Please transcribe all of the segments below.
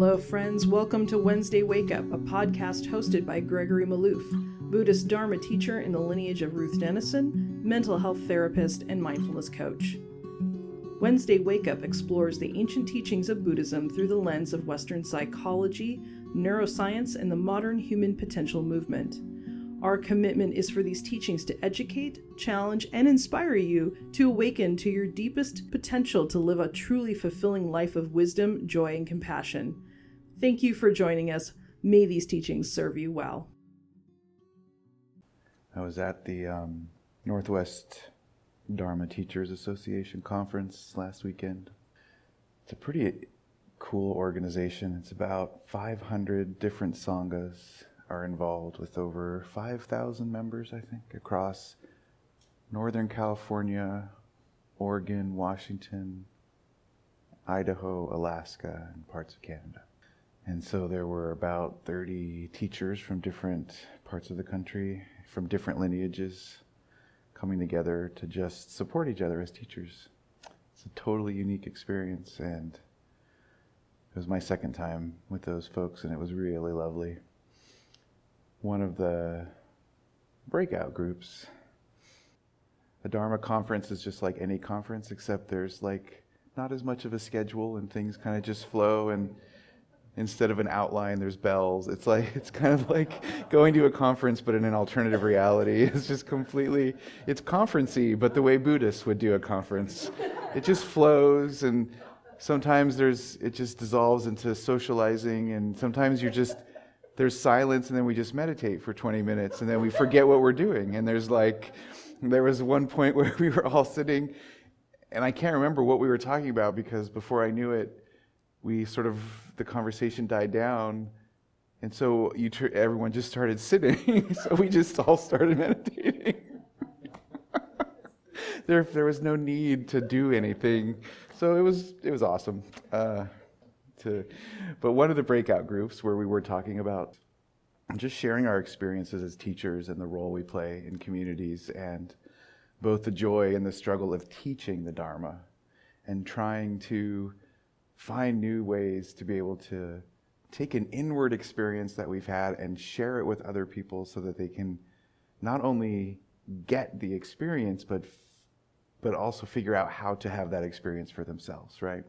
Hello, friends. Welcome to Wednesday Wake Up, a podcast hosted by Gregory Maloof, Buddhist Dharma teacher in the lineage of Ruth Denison, mental health therapist, and mindfulness coach. Wednesday Wake Up explores the ancient teachings of Buddhism through the lens of Western psychology, neuroscience, and the modern human potential movement. Our commitment is for these teachings to educate, challenge, and inspire you to awaken to your deepest potential to live a truly fulfilling life of wisdom, joy, and compassion. Thank you for joining us. May these teachings serve you well. I was at the um, Northwest Dharma Teachers Association conference last weekend. It's a pretty cool organization. It's about 500 different sanghas are involved with over 5,000 members, I think, across Northern California, Oregon, Washington, Idaho, Alaska, and parts of Canada. And so there were about 30 teachers from different parts of the country, from different lineages, coming together to just support each other as teachers. It's a totally unique experience, and it was my second time with those folks, and it was really lovely one of the breakout groups. A Dharma conference is just like any conference, except there's like not as much of a schedule and things kind of just flow and instead of an outline there's bells. It's like it's kind of like going to a conference but in an alternative reality. It's just completely it's conferency but the way buddhists would do a conference it just flows and sometimes there's it just dissolves into socializing and sometimes you're just there's silence and then we just meditate for 20 minutes and then we forget what we're doing. And there's like there was one point where we were all sitting and i can't remember what we were talking about because before i knew it we sort of the conversation died down and so you tr- everyone just started sitting. So we just all started meditating. There, there was no need to do anything. So it was it was awesome uh, to, but one of the breakout groups where we were talking about just sharing our experiences as teachers and the role we play in communities and both the joy and the struggle of teaching the Dharma and trying to find new ways to be able to take an inward experience that we've had and share it with other people so that they can not only get the experience but but also figure out how to have that experience for themselves, right?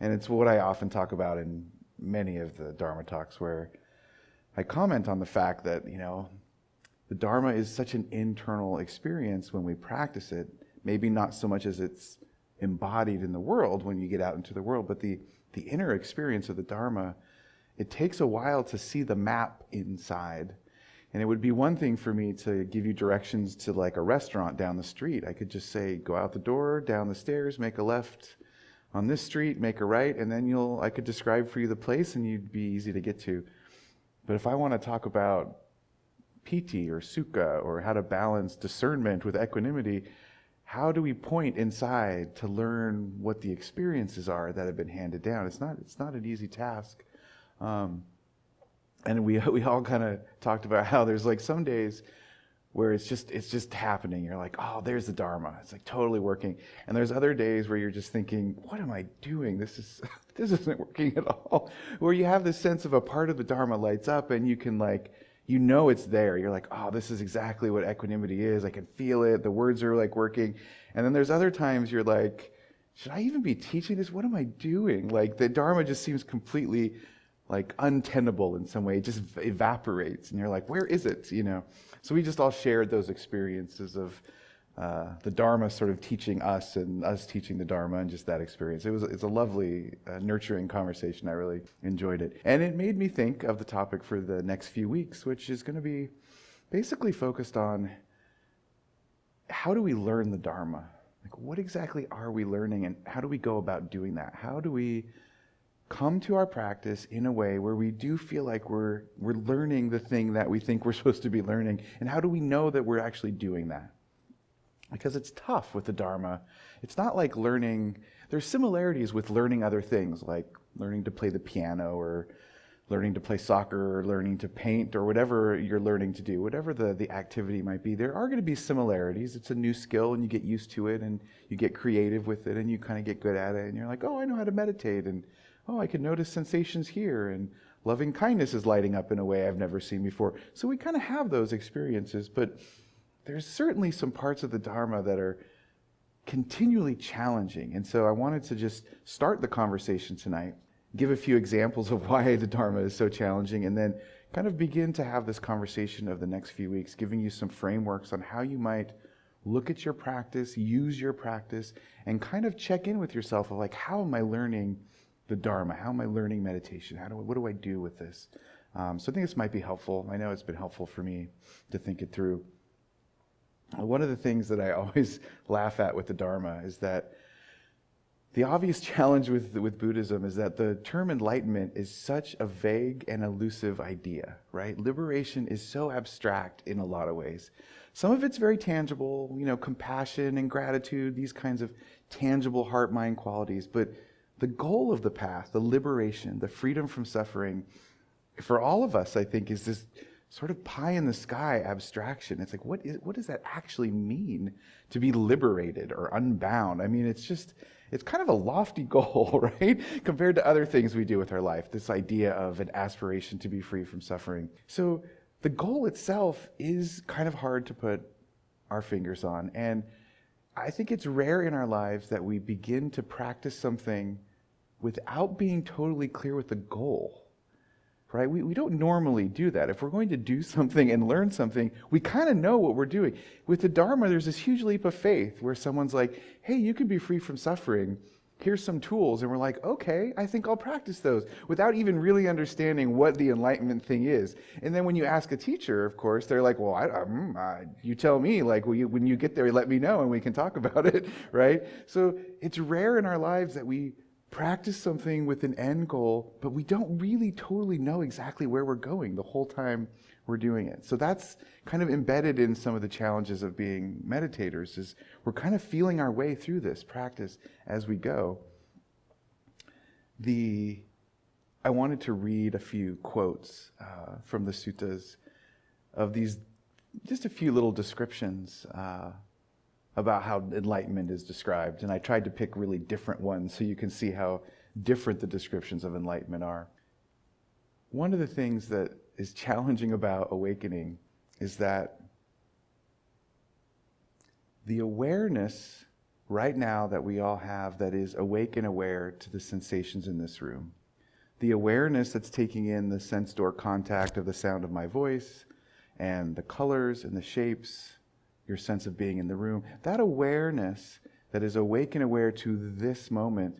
And it's what I often talk about in many of the Dharma talks where I comment on the fact that, you know, the Dharma is such an internal experience when we practice it, maybe not so much as it's embodied in the world when you get out into the world, but the, the inner experience of the Dharma, it takes a while to see the map inside. And it would be one thing for me to give you directions to like a restaurant down the street. I could just say, go out the door, down the stairs, make a left, on this street, make a right, and then you'll I could describe for you the place and you'd be easy to get to. But if I want to talk about piti or sukha or how to balance discernment with equanimity, how do we point inside to learn what the experiences are that have been handed down? It's not it's not an easy task. Um, and we we all kind of talked about how there's like some days where it's just it's just happening. You're like, oh, there's the Dharma. It's like totally working. And there's other days where you're just thinking, what am I doing? This is this isn't working at all. Where you have this sense of a part of the Dharma lights up and you can like you know it's there. You're like, oh, this is exactly what equanimity is. I can feel it. The words are like working. And then there's other times you're like, should I even be teaching this? What am I doing? Like the Dharma just seems completely like untenable in some way. It just evaporates, and you're like, where is it? You know. So we just all shared those experiences of uh, the Dharma sort of teaching us and us teaching the Dharma and just that experience. It was it's a lovely, uh, nurturing conversation. I really enjoyed it, and it made me think of the topic for the next few weeks, which is going to be basically focused on how do we learn the Dharma. Like, what exactly are we learning, and how do we go about doing that? How do we come to our practice in a way where we do feel like we're, we're learning the thing that we think we're supposed to be learning. And how do we know that we're actually doing that? Because it's tough with the Dharma. It's not like learning, there's similarities with learning other things, like learning to play the piano or learning to play soccer or learning to paint or whatever you're learning to do, whatever the, the activity might be, there are going to be similarities. It's a new skill and you get used to it and you get creative with it and you kind of get good at it and you're like, oh, I know how to meditate and oh, I can notice sensations here, and loving kindness is lighting up in a way I've never seen before. So we kind of have those experiences, but there's certainly some parts of the Dharma that are continually challenging. And so I wanted to just start the conversation tonight, give a few examples of why the Dharma is so challenging, and then kind of begin to have this conversation of the next few weeks, giving you some frameworks on how you might look at your practice, use your practice, and kind of check in with yourself of like, how am I learning the Dharma? How am I learning meditation? How do I, what do I do with this? Um, so I think this might be helpful. I know it's been helpful for me to think it through. One of the things that I always laugh at with the Dharma is that the obvious challenge with, with Buddhism is that the term enlightenment is such a vague and elusive idea, right? Liberation is so abstract in a lot of ways. Some of it's very tangible, you know, compassion and gratitude, these kinds of tangible heart mind qualities. But the goal of the path, the liberation, the freedom from suffering, for all of us, I think, is this sort of pie in the sky abstraction. It's like, what, is, what does that actually mean to be liberated or unbound? I mean, it's just, it's kind of a lofty goal, right? Compared to other things we do with our life, this idea of an aspiration to be free from suffering. So the goal itself is kind of hard to put our fingers on. And I think it's rare in our lives that we begin to practice something without being totally clear with the goal right? We, we don't normally do that. If we're going to do something and learn something, we kind of know what we're doing. With the Dharma, there's this huge leap of faith where someone's like, hey, you can be free from suffering. Here's some tools. And we're like, okay, I think I'll practice those without even really understanding what the enlightenment thing is. And then when you ask a teacher, of course, they're like, well, I, um, uh, you tell me, like, you, when you get there, let me know and we can talk about it, right? So it's rare in our lives that we practice something with an end goal, but we don't really totally know exactly where we're going the whole time we're doing it. So that's kind of embedded in some of the challenges of being meditators is we're kind of feeling our way through this practice as we go. The I wanted to read a few quotes uh, from the suttas of these, just a few little descriptions uh, about how enlightenment is described. And I tried to pick really different ones so you can see how different the descriptions of enlightenment are. One of the things that is challenging about awakening is that the awareness right now that we all have that is awake and aware to the sensations in this room, the awareness that's taking in the sense door contact of the sound of my voice and the colors and the shapes your sense of being in the room. That awareness that is awake and aware to this moment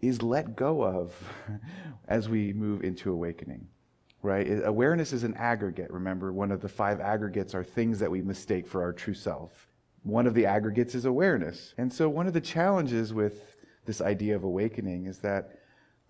is let go of as we move into awakening. Right? Awareness is an aggregate. Remember, one of the five aggregates are things that we mistake for our true self. One of the aggregates is awareness. And so, one of the challenges with this idea of awakening is that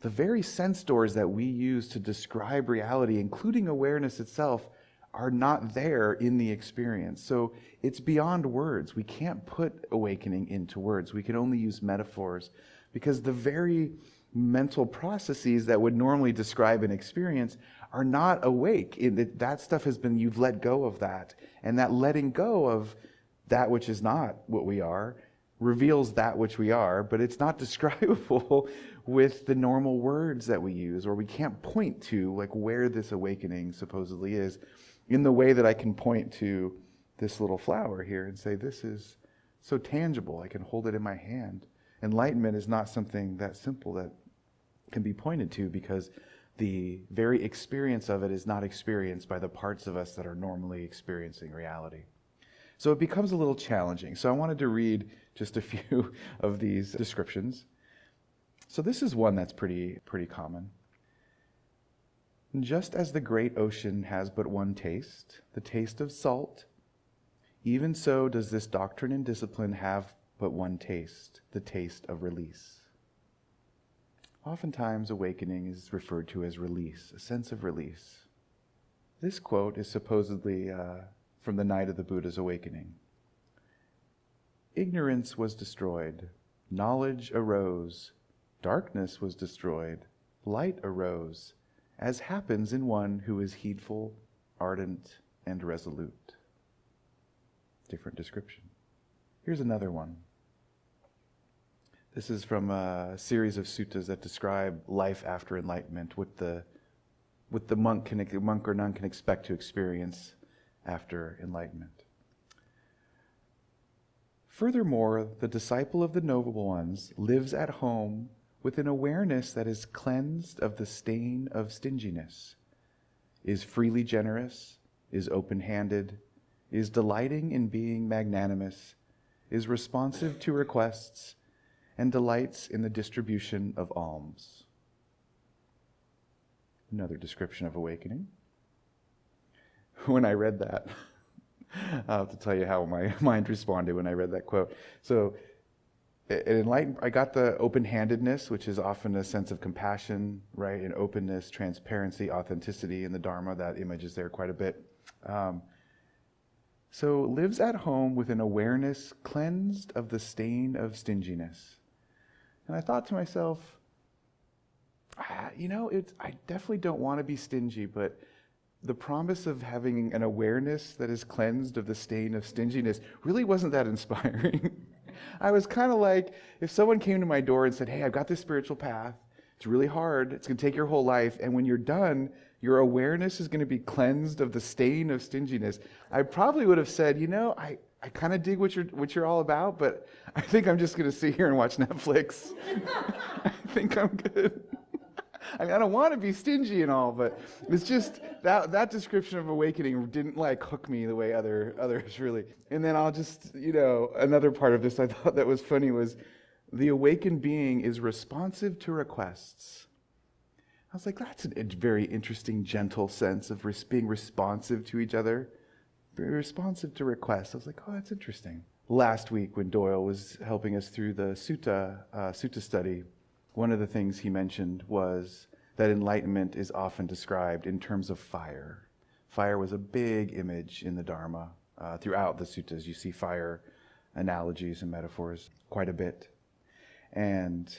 the very sense doors that we use to describe reality, including awareness itself, are not there in the experience. So it's beyond words. We can't put awakening into words. We can only use metaphors because the very mental processes that would normally describe an experience are not awake. that stuff has been, you've let go of that. And that letting go of that which is not what we are reveals that which we are, but it's not describable with the normal words that we use, or we can't point to like where this awakening supposedly is in the way that I can point to this little flower here and say, This is so tangible, I can hold it in my hand. Enlightenment is not something that simple that can be pointed to because the very experience of it is not experienced by the parts of us that are normally experiencing reality. So it becomes a little challenging. So I wanted to read just a few of these descriptions. So this is one that's pretty pretty common. Just as the great ocean has but one taste, the taste of salt, even so does this doctrine and discipline have but one taste, the taste of release. Oftentimes, awakening is referred to as release, a sense of release. This quote is supposedly uh, from the night of the Buddha's awakening. Ignorance was destroyed, knowledge arose, darkness was destroyed, light arose as happens in one who is heedful, ardent, and resolute. Different description. Here's another one. This is from a series of suttas that describe life after enlightenment, what the, what the monk, can, monk or nun can expect to experience after enlightenment. Furthermore, the disciple of the Noble Ones lives at home with an awareness that is cleansed of the stain of stinginess, is freely generous, is open handed, is delighting in being magnanimous, is responsive to requests, and delights in the distribution of alms. Another description of awakening. When I read that, I'll have to tell you how my mind responded when I read that quote. So, it enlightened, I got the open handedness, which is often a sense of compassion, right? And openness, transparency, authenticity in the Dharma. That image is there quite a bit. Um, so lives at home with an awareness cleansed of the stain of stinginess. And I thought to myself, ah, you know, it's, I definitely don't want to be stingy, but the promise of having an awareness that is cleansed of the stain of stinginess really wasn't that inspiring. I was kind of like, if someone came to my door and said, Hey, I've got this spiritual path, it's really hard, it's going to take your whole life, and when you're done, your awareness is going to be cleansed of the stain of stinginess. I probably would have said, you know, I, I kind of dig what you're, what you're all about, but I think I'm just going to sit here and watch Netflix. I think I'm good. I mean, I don't want to be stingy and all, but it's just that that description of awakening didn't like hook me the way other others really. And then I'll just, you know, another part of this I thought that was funny was the awakened being is responsive to requests. I was like, that's a very interesting, gentle sense of res- being responsive to each other, very responsive to requests. I was like, oh, that's interesting. Last week, when Doyle was helping us through the sutta, uh, sutta study, one of the things he mentioned was that enlightenment is often described in terms of fire. Fire was a big image in the Dharma. Uh, throughout the suttas, you see fire analogies and metaphors quite a bit. And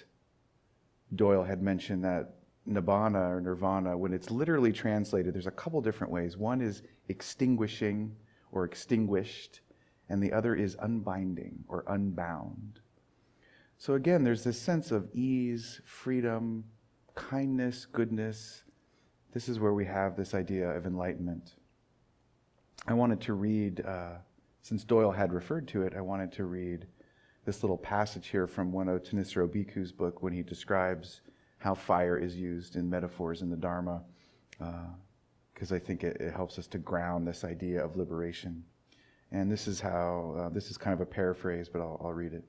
Doyle had mentioned that nibbana or nirvana, when it's literally translated, there's a couple different ways. One is extinguishing or extinguished, and the other is unbinding or unbound. So again, there's this sense of ease, freedom, kindness, goodness. This is where we have this idea of enlightenment. I wanted to read, uh, since Doyle had referred to it, I wanted to read this little passage here from one of Thanissaro Bhikkhu's book when he describes how fire is used in metaphors in the Dharma, because uh, I think it, it, helps us to ground this idea of liberation. And this is how, uh, this is kind of a paraphrase, but I'll, I'll read it.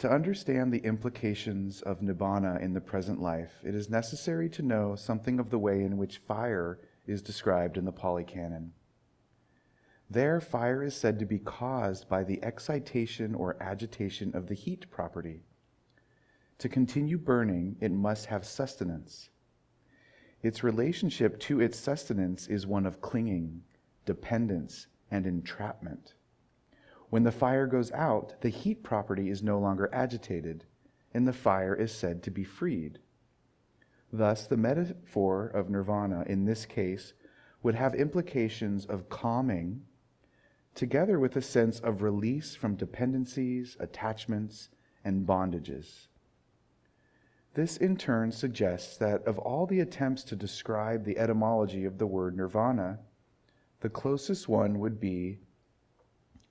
To understand the implications of nibbana in the present life, it is necessary to know something of the way in which fire is described in the Pali Canon. There, fire is said to be caused by the excitation or agitation of the heat property. To continue burning, it must have sustenance. Its relationship to its sustenance is one of clinging, dependence, and entrapment. When the fire goes out, the heat property is no longer agitated, and the fire is said to be freed. Thus, the metaphor of nirvana in this case would have implications of calming, together with a sense of release from dependencies, attachments, and bondages. This in turn suggests that of all the attempts to describe the etymology of the word nirvana, the closest one would be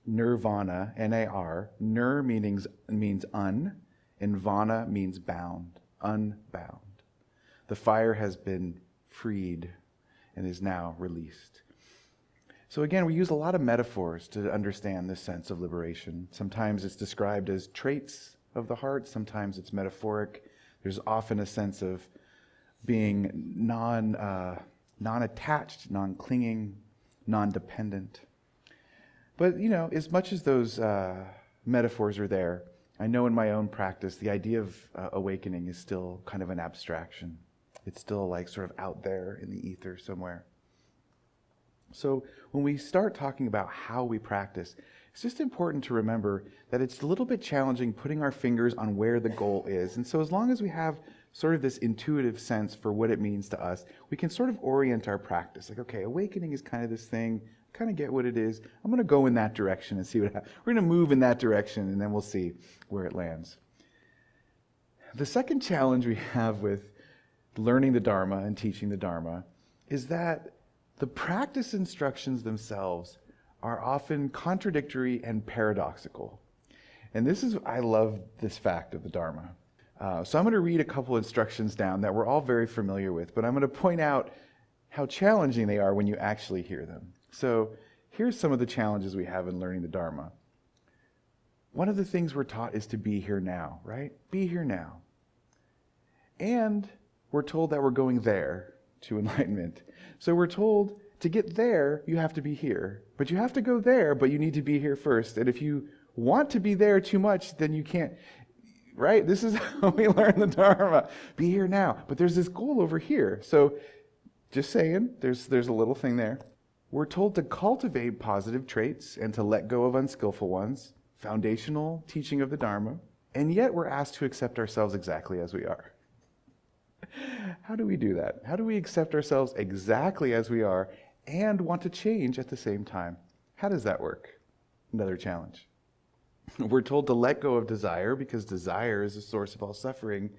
nirvana, N A R. Nir means, means un, and vana means bound, unbound. The fire has been freed and is now released. So, again, we use a lot of metaphors to understand this sense of liberation. Sometimes it's described as traits of the heart, sometimes it's metaphoric there's often a sense of being non, uh, non-attached, non-clinging, non-dependent. But, you know, as much as those uh, metaphors are there, I know in my own practice the idea of uh, awakening is still kind of an abstraction. It's still like sort of out there in the ether somewhere. So when we start talking about how we practice, it's just important to remember that it's a little bit challenging putting our fingers on where the goal is. And so, as long as we have sort of this intuitive sense for what it means to us, we can sort of orient our practice. Like, okay, awakening is kind of this thing, kind of get what it is. I'm going to go in that direction and see what happens. We're going to move in that direction, and then we'll see where it lands. The second challenge we have with learning the Dharma and teaching the Dharma is that the practice instructions themselves are often contradictory and paradoxical. And this is, I love this fact of the Dharma. Uh, so I'm going to read a couple instructions down that we're all very familiar with, but I'm going to point out how challenging they are when you actually hear them. So here's some of the challenges we have in learning the Dharma. One of the things we're taught is to be here now, right? Be here now. And we're told that we're going there to enlightenment. So we're told to get there, you have to be here. But you have to go there, but you need to be here first. And if you want to be there too much, then you can't. Right? This is how we learn the Dharma. Be here now. But there's this goal over here. So just saying, there's, there's a little thing there. We're told to cultivate positive traits and to let go of unskillful ones, foundational teaching of the Dharma, and yet we're asked to accept ourselves exactly as we are. How do we do that? How do we accept ourselves exactly as we are and want to change at the same time? How does that work? Another challenge. We're told to let go of desire because desire is the source of all suffering,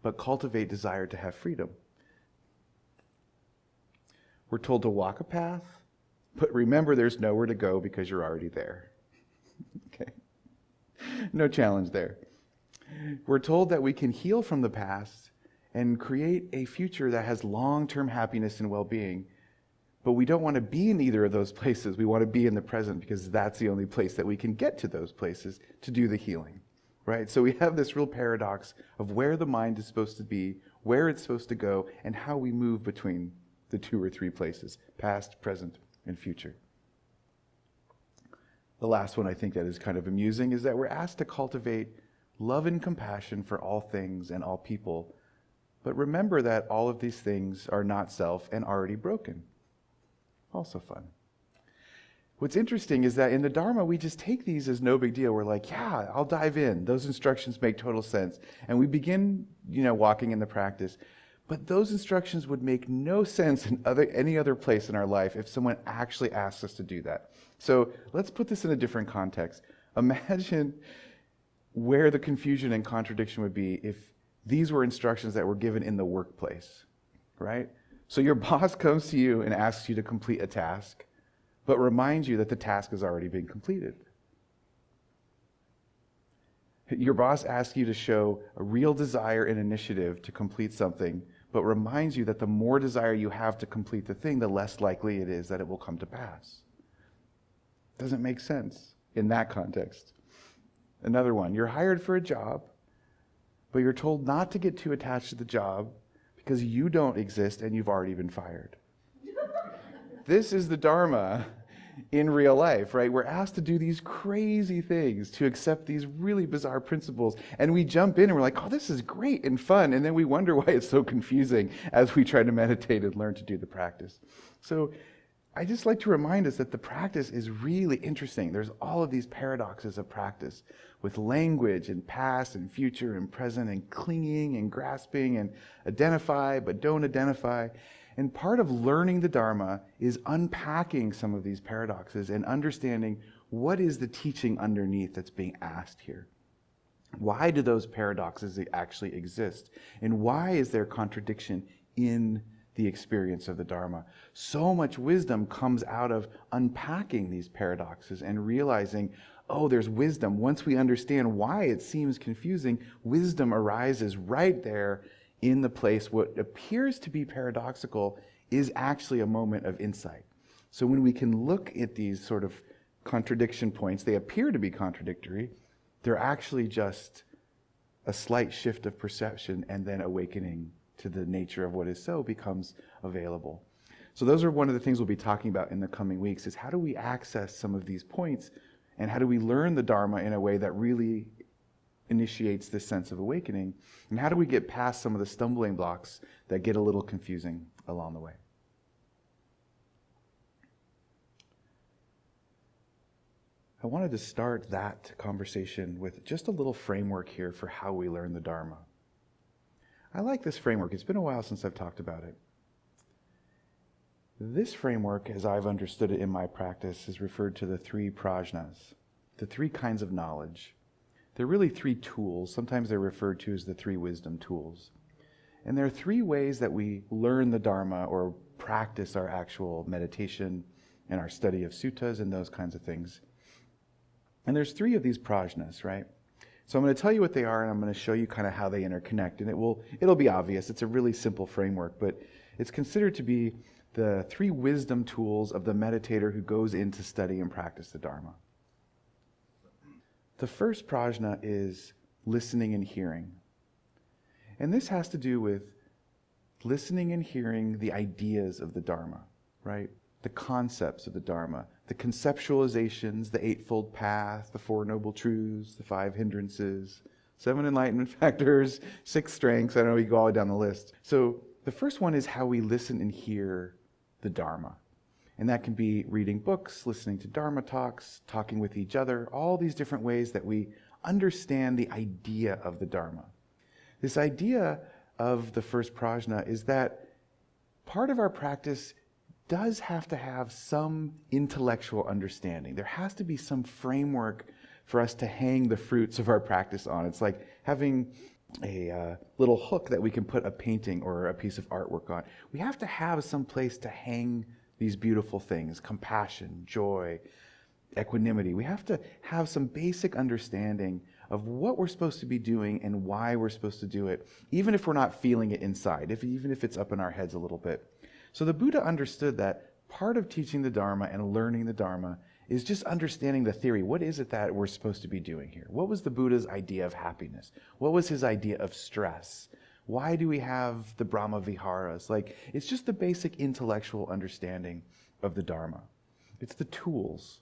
but cultivate desire to have freedom. We're told to walk a path, but remember there's nowhere to go because you're already there. okay? No challenge there. We're told that we can heal from the past and create a future that has long term happiness and well being. But we don't want to be in either of those places. We want to be in the present because that's the only place that we can get to those places to do the healing. Right? So we have this real paradox of where the mind is supposed to be, where it's supposed to go, and how we move between the two or three places past, present, and future. The last one I think that is kind of amusing is that we're asked to cultivate love and compassion for all things and all people but remember that all of these things are not self and already broken. Also fun. What's interesting is that in the Dharma, we just take these as no big deal. We're like, yeah, I'll dive in. Those instructions make total sense. And we begin, you know, walking in the practice. But those instructions would make no sense in other, any other place in our life if someone actually asked us to do that. So let's put this in a different context. Imagine where the confusion and contradiction would be if these were instructions that were given in the workplace, right? So your boss comes to you and asks you to complete a task, but reminds you that the task has already been completed. Your boss asks you to show a real desire and initiative to complete something, but reminds you that the more desire you have to complete the thing, the less likely it is that it will come to pass. Doesn't make sense in that context. Another one, you're hired for a job, but you're told not to get too attached to the job because you don't exist and you've already been fired. this is the Dharma in real life, right? We're asked to do these crazy things, to accept these really bizarre principles. And we jump in and we're like, oh, this is great and fun. And then we wonder why it's so confusing as we try to meditate and learn to do the practice. So I just like to remind us that the practice is really interesting. There's all of these paradoxes of practice with language and past and future and present and clinging and grasping and identify but don't identify. And part of learning the Dharma is unpacking some of these paradoxes and understanding what is the teaching underneath that's being asked here. Why do those paradoxes actually exist? And why is there contradiction in the experience of the Dharma. So much wisdom comes out of unpacking these paradoxes and realizing, oh, there's wisdom. Once we understand why it seems confusing, wisdom arises right there in the place. What appears to be paradoxical is actually a moment of insight. So when we can look at these sort of contradiction points, they appear to be contradictory, they're actually just a slight shift of perception and then awakening to the nature of what is so becomes available. So those are one of the things we'll be talking about in the coming weeks is how do we access some of these points and how do we learn the Dharma in a way that really initiates this sense of awakening? And how do we get past some of the stumbling blocks that get a little confusing along the way? I wanted to start that conversation with just a little framework here for how we learn the Dharma. I like this framework. It's been a while since I've talked about it. This framework, as I've understood it in my practice, is referred to the three prajnas, the three kinds of knowledge they're really three tools. Sometimes they're referred to as the three wisdom tools. And there are three ways that we learn the Dharma or practice our actual meditation and our study of suttas and those kinds of things. And there's three of these prajnas, right? So I'm going to tell you what they are and I'm going to show you kind of how they interconnect. And it will it'll be obvious. It's a really simple framework, but it's considered to be the three wisdom tools of the meditator who goes in to study and practice the Dharma. The first prajna is listening and hearing. And this has to do with listening and hearing the ideas of the Dharma, right? The concepts of the Dharma, the conceptualizations, the Eightfold Path, the Four Noble Truths, the Five Hindrances, seven enlightenment factors, six strengths. I don't know, you go all down the list. So the first one is how we listen and hear the Dharma. And that can be reading books, listening to Dharma talks, talking with each other, all these different ways that we understand the idea of the Dharma. This idea of the first prajna is that part of our practice does have to have some intellectual understanding. There has to be some framework for us to hang the fruits of our practice on. It's like having a uh, little hook that we can put a painting or a piece of artwork on. We have to have some place to hang these beautiful things compassion, joy, equanimity. We have to have some basic understanding of what we're supposed to be doing and why we're supposed to do it, even if we're not feeling it inside, if, even if it's up in our heads a little bit. So the Buddha understood that part of teaching the Dharma and learning the Dharma is just understanding the theory. What is it that we're supposed to be doing here? What was the Buddha's idea of happiness? What was his idea of stress? Why do we have the Brahma Viharas? Like, it's just the basic intellectual understanding of the Dharma. It's the tools.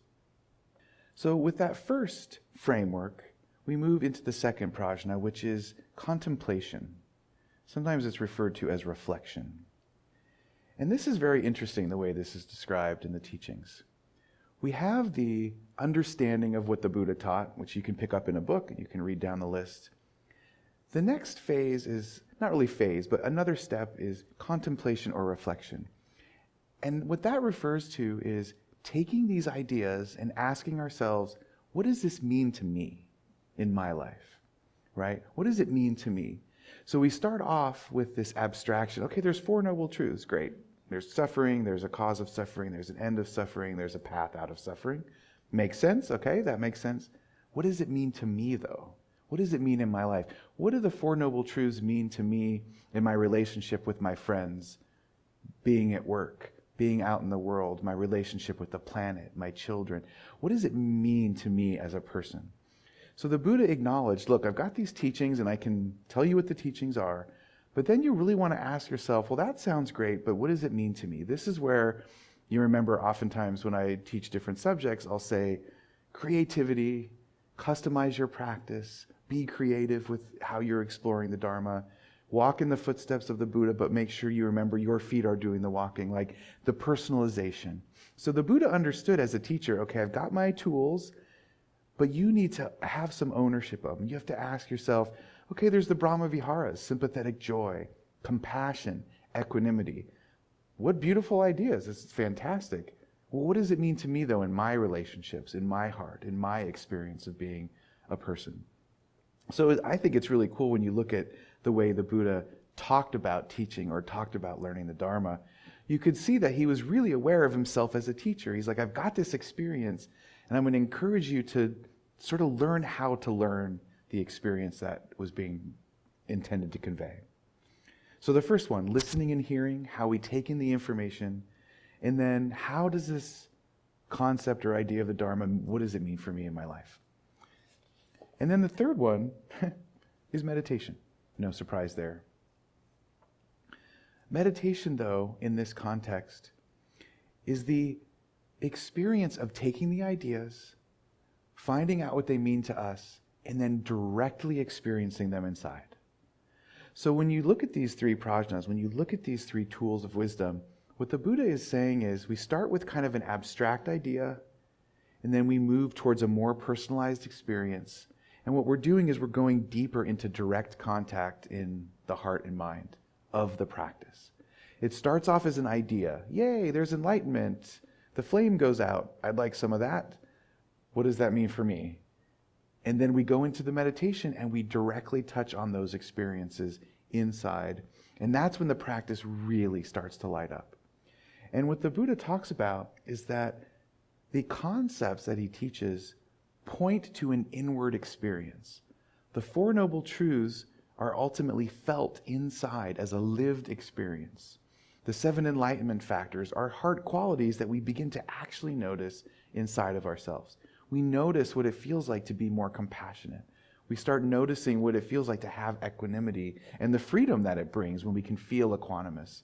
So, with that first framework, we move into the second prajna, which is contemplation. Sometimes it's referred to as reflection. And this is very interesting the way this is described in the teachings. We have the understanding of what the Buddha taught, which you can pick up in a book and you can read down the list. The next phase is not really phase, but another step is contemplation or reflection. And what that refers to is taking these ideas and asking ourselves, what does this mean to me? in my life, right? What does it mean to me? So we start off with this abstraction. Okay, there's four noble truths. Great. There's suffering, there's a cause of suffering, there's an end of suffering, there's a path out of suffering. Makes sense? Okay, that makes sense. What does it mean to me, though? What does it mean in my life? What do the Four Noble Truths mean to me in my relationship with my friends, being at work, being out in the world, my relationship with the planet, my children? What does it mean to me as a person? So the Buddha acknowledged look, I've got these teachings and I can tell you what the teachings are, but then you really want to ask yourself, well, that sounds great, but what does it mean to me? This is where you remember oftentimes when I teach different subjects, I'll say creativity, customize your practice, be creative with how you're exploring the Dharma. Walk in the footsteps of the Buddha, but make sure you remember your feet are doing the walking, like the personalization. So the Buddha understood as a teacher okay, I've got my tools, but you need to have some ownership of them. You have to ask yourself, okay, there's the Brahma Viharas, sympathetic joy, compassion, equanimity. What beautiful ideas. It's fantastic. Well, what does it mean to me, though, in my relationships, in my heart, in my experience of being a person? So I think it's really cool when you look at the way the Buddha talked about teaching or talked about learning the Dharma. You could see that he was really aware of himself as a teacher. He's like, I've got this experience, and I'm going to encourage you to sort of learn how to learn the experience that was being intended to convey. So, the first one listening and hearing, how we take in the information, and then how does this concept or idea of the Dharma, what does it mean for me in my life? And then the third one is meditation. No surprise there. Meditation, though, in this context, is the experience of taking the ideas finding out what they mean to us, and then directly experiencing them inside. So when you look at these three prajnas, when you look at these three tools of wisdom, what the Buddha is saying is we start with kind of an abstract idea, and then we move towards a more personalized experience. And what we're doing is we're going deeper into direct contact in the heart and mind of the practice. It starts off as an idea. Yay, there's enlightenment. The flame goes out. I'd like some of that. What does that mean for me? And then we go into the meditation and we directly touch on those experiences inside. And that's when the practice really starts to light up. And what the Buddha talks about is that the concepts that he teaches point to an inward experience. The Four Noble Truths are ultimately felt inside as a lived experience. The seven enlightenment factors are heart qualities that we begin to actually notice inside of ourselves. We notice what it feels like to be more compassionate. We start noticing what it feels like to have equanimity and the freedom that it brings when we can feel equanimous.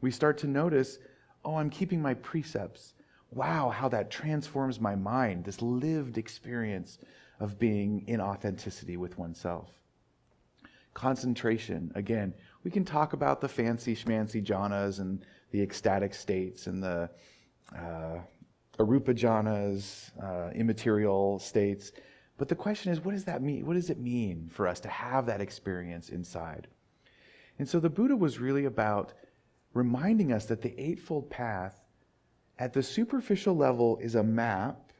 We start to notice, oh, I'm keeping my precepts. Wow, how that transforms my mind, this lived experience of being in authenticity with oneself. Concentration, again, we can talk about the fancy schmancy jhanas and the ecstatic states and the uh, arupa jhanas, uh, immaterial states. But the question is, what does that mean? What does it mean for us to have that experience inside? And so the Buddha was really about reminding us that the Eightfold Path, at the superficial level, is a map,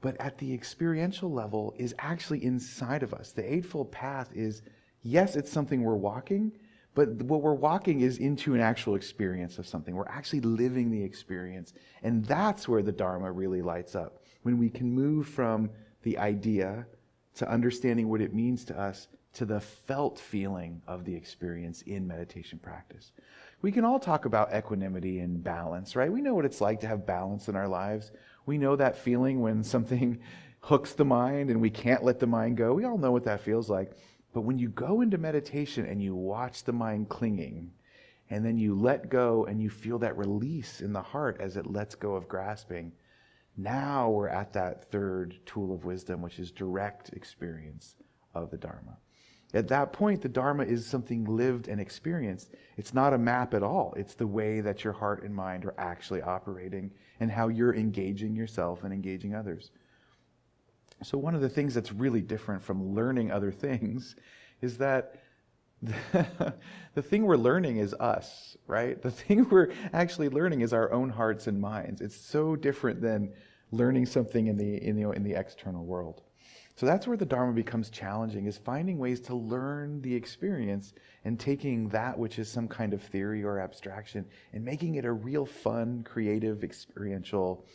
but at the experiential level, is actually inside of us. The Eightfold Path is, yes, it's something we're walking, but what we're walking is into an actual experience of something. We're actually living the experience. And that's where the Dharma really lights up. When we can move from the idea to understanding what it means to us to the felt feeling of the experience in meditation practice. We can all talk about equanimity and balance, right? We know what it's like to have balance in our lives. We know that feeling when something hooks the mind and we can't let the mind go. We all know what that feels like. But when you go into meditation and you watch the mind clinging, and then you let go and you feel that release in the heart as it lets go of grasping, now we're at that third tool of wisdom, which is direct experience of the Dharma. At that point, the Dharma is something lived and experienced. It's not a map at all. It's the way that your heart and mind are actually operating and how you're engaging yourself and engaging others. So, one of the things that's really different from learning other things is that the, thing we're learning is us, right? The thing we're actually learning is our own hearts and minds. It's so different than learning something in the, in the, in the external world. So that's where the Dharma becomes challenging, is finding ways to learn the experience and taking that which is some kind of theory or abstraction and making it a real fun, creative, experiential,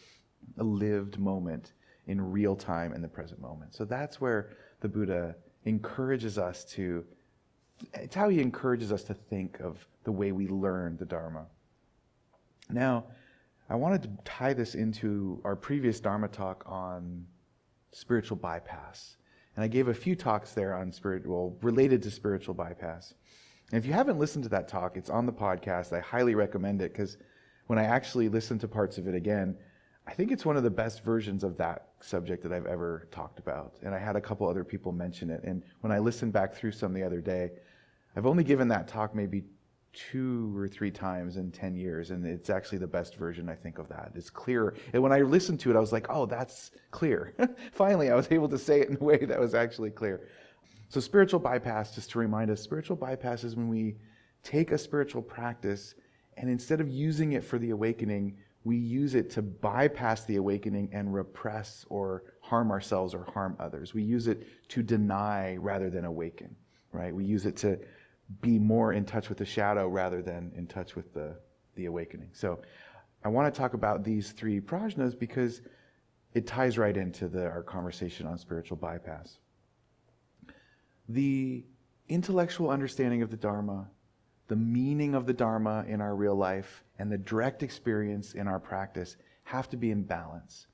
lived moment in real time in the present moment. So that's where the Buddha encourages us to, it's how he encourages us to think of the way we learn the Dharma. Now, I wanted to tie this into our previous Dharma talk on spiritual bypass. And I gave a few talks there on spiritual, related to spiritual bypass. And if you haven't listened to that talk, it's on the podcast. I highly recommend it because when I actually listened to parts of it again, I think it's one of the best versions of that subject that I've ever talked about. And I had a couple other people mention it. And when I listened back through some the other day, I've only given that talk maybe two or three times in 10 years. And it's actually the best version, I think, of that. It's clearer. And when I listened to it, I was like, oh, that's clear. Finally, I was able to say it in a way that was actually clear. So, spiritual bypass, just to remind us, spiritual bypass is when we take a spiritual practice and instead of using it for the awakening, we use it to bypass the awakening and repress or harm ourselves or harm others. We use it to deny rather than awaken, right? We use it to be more in touch with the shadow rather than in touch with the, the awakening. So I want to talk about these three prajnas because it ties right into the, our conversation on spiritual bypass. The intellectual understanding of the Dharma the meaning of the Dharma in our real life and the direct experience in our practice have to be in balance.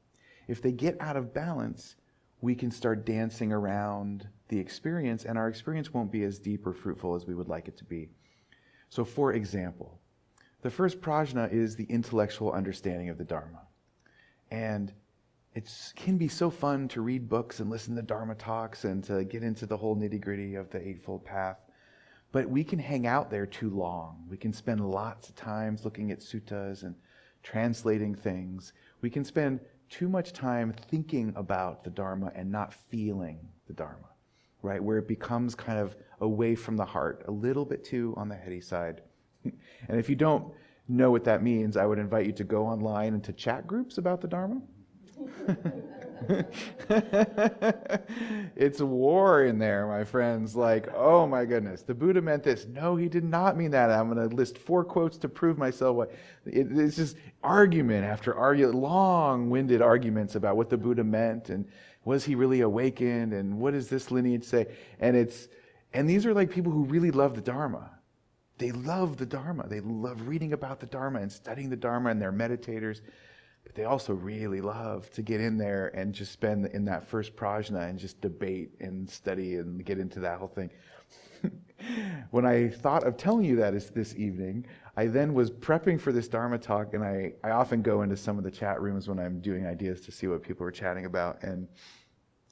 If they get out of balance, we can start dancing around the experience, and our experience won't be as deep or fruitful as we would like it to be. So, for example, the first prajna is the intellectual understanding of the Dharma. And it can be so fun to read books and listen to Dharma talks and to get into the whole nitty gritty of the Eightfold Path. But we can hang out there too long. We can spend lots of times looking at suttas and translating things. We can spend too much time thinking about the Dharma and not feeling the Dharma, right? Where it becomes kind of away from the heart, a little bit too on the heady side. and if you don't know what that means, I would invite you to go online into chat groups about the Dharma it's war in there, my friends. Like, oh my goodness, the Buddha meant this. No, he did not mean that. I'm going to list four quotes to prove myself. What it, it's just argument after argument, long-winded arguments about what the Buddha meant and was he really awakened and what does this lineage say? And it's and these are like people who really love the Dharma. They love the Dharma. They love reading about the Dharma and studying the Dharma, and they're meditators. But they also really love to get in there and just spend in that first prajna and just debate and study and get into that whole thing. when I thought of telling you that this evening, I then was prepping for this Dharma talk, and I, I often go into some of the chat rooms when I'm doing ideas to see what people are chatting about. And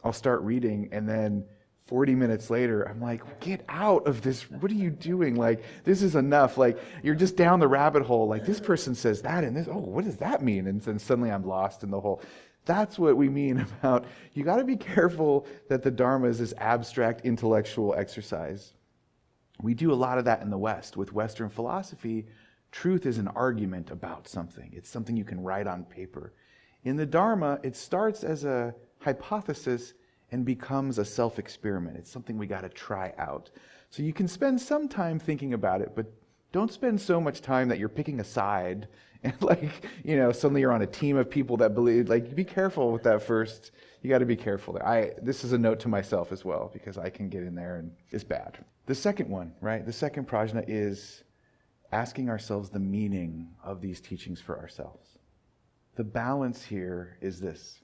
I'll start reading, and then 40 minutes later, I'm like, get out of this. What are you doing? Like, this is enough. Like, you're just down the rabbit hole. Like, this person says that, and this, oh, what does that mean? And then suddenly I'm lost in the whole. That's what we mean about you got to be careful that the Dharma is this abstract intellectual exercise. We do a lot of that in the West. With Western philosophy, truth is an argument about something, it's something you can write on paper. In the Dharma, it starts as a hypothesis and becomes a self experiment. It's something we got to try out. So you can spend some time thinking about it, but don't spend so much time that you're picking a side and like, you know, suddenly you're on a team of people that believe like be careful with that first. You got to be careful there. I this is a note to myself as well because I can get in there and it's bad. The second one, right? The second prajna is asking ourselves the meaning of these teachings for ourselves. The balance here is this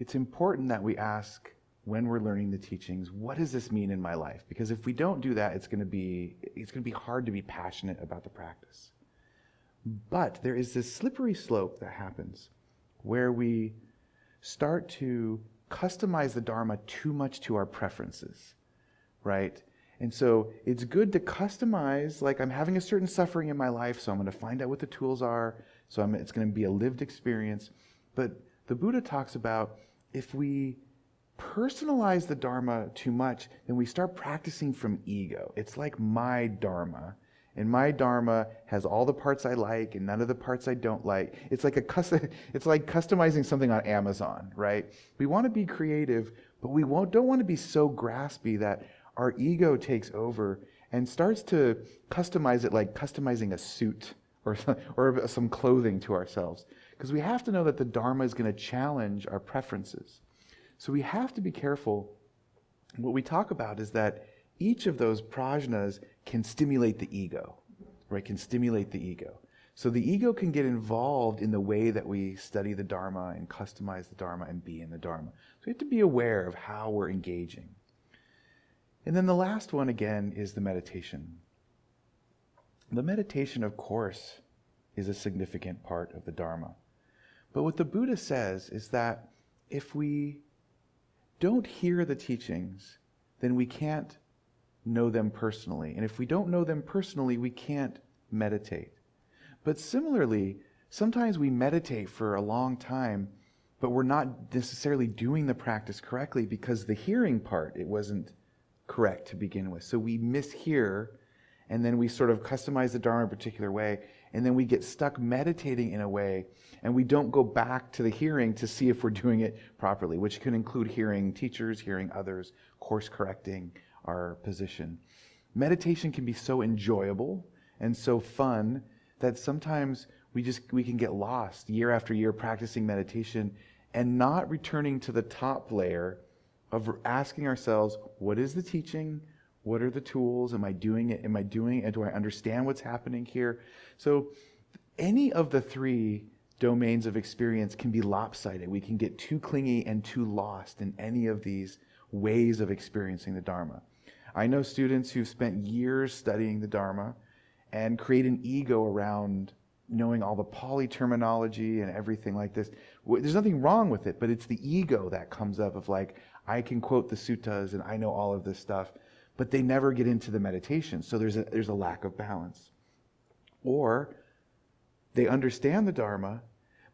it's important that we ask when we're learning the teachings, what does this mean in my life? Because if we don't do that, it's going to be it's going to be hard to be passionate about the practice. But there is this slippery slope that happens where we start to customize the Dharma too much to our preferences, right? And so it's good to customize, like I'm having a certain suffering in my life, so I'm going to find out what the tools are. So I'm, it's going to be a lived experience. But the Buddha talks about if we personalize the Dharma too much, then we start practicing from ego. It's like my Dharma. And my Dharma has all the parts I like and none of the parts I don't like. It's like a custom, it's like customizing something on Amazon, right? We want to be creative, but we won't, don't want to be so graspy that our ego takes over and starts to customize it like customizing a suit or, or some clothing to ourselves. Because we have to know that the Dharma is going to challenge our preferences. So we have to be careful. What we talk about is that each of those prajnas can stimulate the ego, right? Can stimulate the ego. So the ego can get involved in the way that we study the Dharma and customize the Dharma and be in the Dharma. So we have to be aware of how we're engaging. And then the last one, again, is the meditation. The meditation, of course, is a significant part of the Dharma. But what the Buddha says is that if we don't hear the teachings, then we can't know them personally. And if we don't know them personally, we can't meditate. But similarly, sometimes we meditate for a long time, but we're not necessarily doing the practice correctly because the hearing part, it wasn't correct to begin with. So we mishear, and then we sort of customize the Dharma a particular way, and then we get stuck meditating in a way and we don't go back to the hearing to see if we're doing it properly, which can include hearing teachers, hearing others, course correcting our position. Meditation can be so enjoyable and so fun that sometimes we just we can get lost year after year practicing meditation and not returning to the top layer of asking ourselves, what is the teaching? What are the tools? Am I doing it? Am I doing it? Do I understand what's happening here? So any of the three domains of experience can be lopsided. We can get too clingy and too lost in any of these ways of experiencing the Dharma. I know students who've spent years studying the Dharma and create an ego around knowing all the Pali terminology and everything like this. There's nothing wrong with it, but it's the ego that comes up of like, I can quote the suttas and I know all of this stuff, but they never get into the meditation. So there's a, there's a lack of balance. Or they understand the Dharma,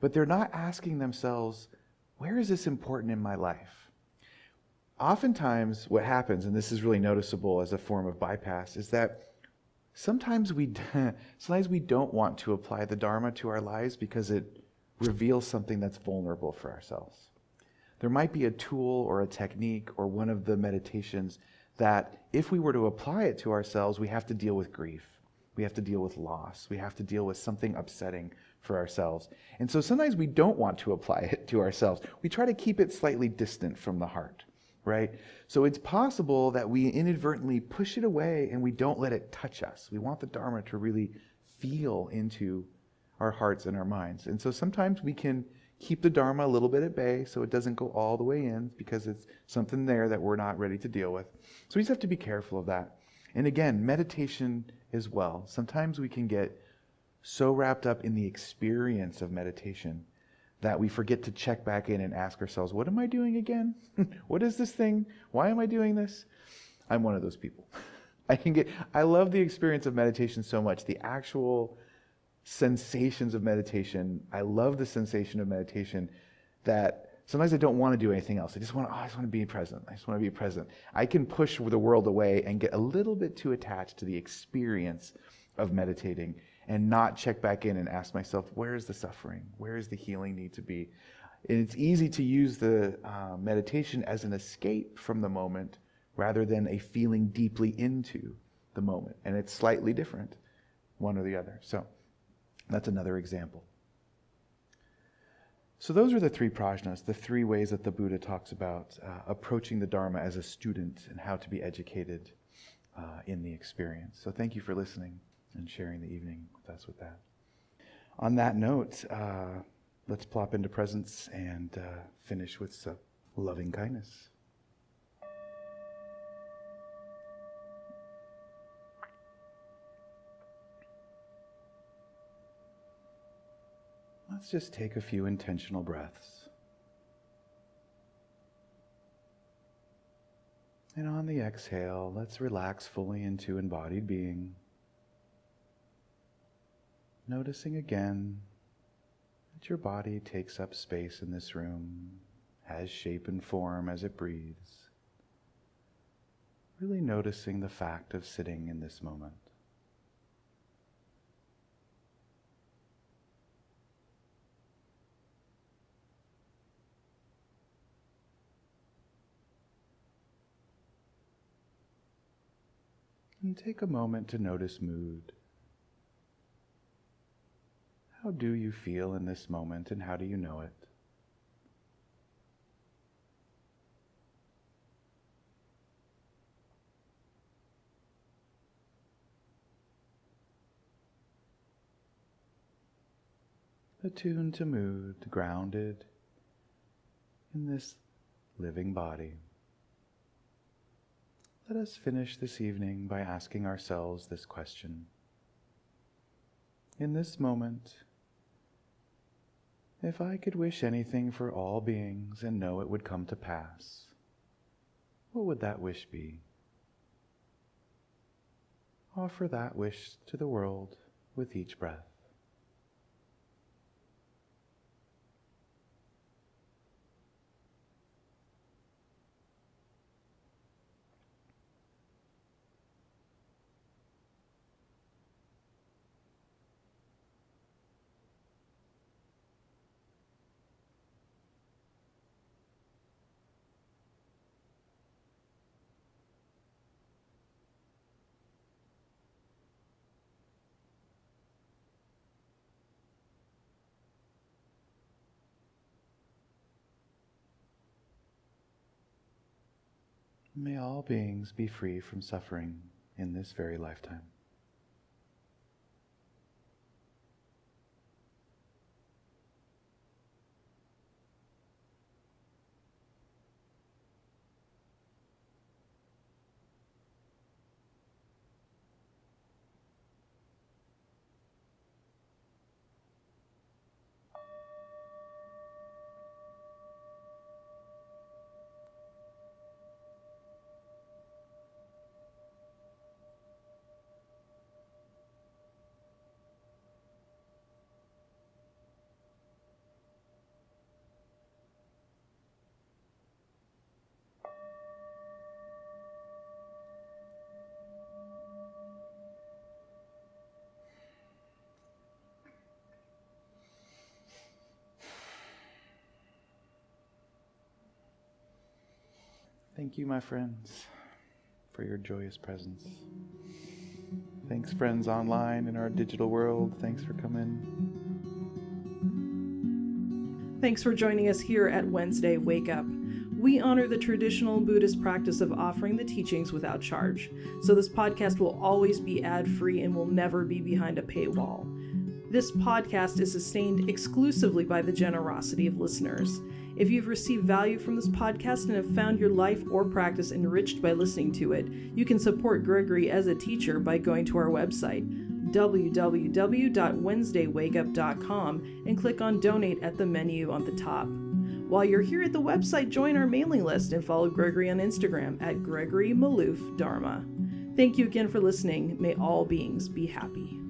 but they're not asking themselves, where is this important in my life? Oftentimes, what happens, and this is really noticeable as a form of bypass, is that sometimes we, sometimes we don't want to apply the Dharma to our lives because it reveals something that's vulnerable for ourselves. There might be a tool or a technique or one of the meditations that, if we were to apply it to ourselves, we have to deal with grief. We have to deal with loss. We have to deal with something upsetting for ourselves. And so sometimes we don't want to apply it to ourselves. We try to keep it slightly distant from the heart, right? So it's possible that we inadvertently push it away and we don't let it touch us. We want the Dharma to really feel into our hearts and our minds. And so sometimes we can keep the Dharma a little bit at bay so it doesn't go all the way in because it's something there that we're not ready to deal with. So we just have to be careful of that. And again, meditation as well. Sometimes we can get so wrapped up in the experience of meditation that we forget to check back in and ask ourselves, what am I doing again? what is this thing? Why am I doing this? I'm one of those people. I can get I love the experience of meditation so much. The actual sensations of meditation. I love the sensation of meditation that sometimes I don't want to do anything else. I just want to, oh, I just want to be present. I just want to be present. I can push the world away and get a little bit too attached to the experience of meditating and not check back in and ask myself, where is the suffering? Where is the healing need to be? And it's easy to use the uh, meditation as an escape from the moment rather than a feeling deeply into the moment. And it's slightly different, one or the other. So, that's another example. So, those are the three prajnas, the three ways that the Buddha talks about uh, approaching the Dharma as a student and how to be educated uh, in the experience. So, thank you for listening and sharing the evening with us with that. On that note, uh, let's plop into presence and uh, finish with some loving kindness. Let's just take a few intentional breaths. And on the exhale, let's relax fully into embodied being. Noticing again that your body takes up space in this room, has shape and form as it breathes. Really noticing the fact of sitting in this moment. And take a moment to notice mood. How do you feel in this moment and how do you know it? Attuned to mood, grounded in this living body. Let us finish this evening by asking ourselves this question. In this moment, if I could wish anything for all beings and know it would come to pass, what would that wish be? Offer that wish to the world with each breath. May all beings be free from suffering in this very lifetime. Thank you, my friends, for your joyous presence. Thanks, friends online in our digital world. Thanks for coming. Thanks for joining us here at Wednesday Wake Up. We honor the traditional Buddhist practice of offering the teachings without charge, so this podcast will always be ad free and will never be behind a paywall. This podcast is sustained exclusively by the generosity of listeners. If you've received value from this podcast and have found your life or practice enriched by listening to it, you can support Gregory as a teacher by going to our website, www.wednesdaywakeup.com, and click on Donate at the menu on the top. While you're here at the website, join our mailing list and follow Gregory on Instagram at Gregory Maloof Dharma. Thank you again for listening. May all beings be happy.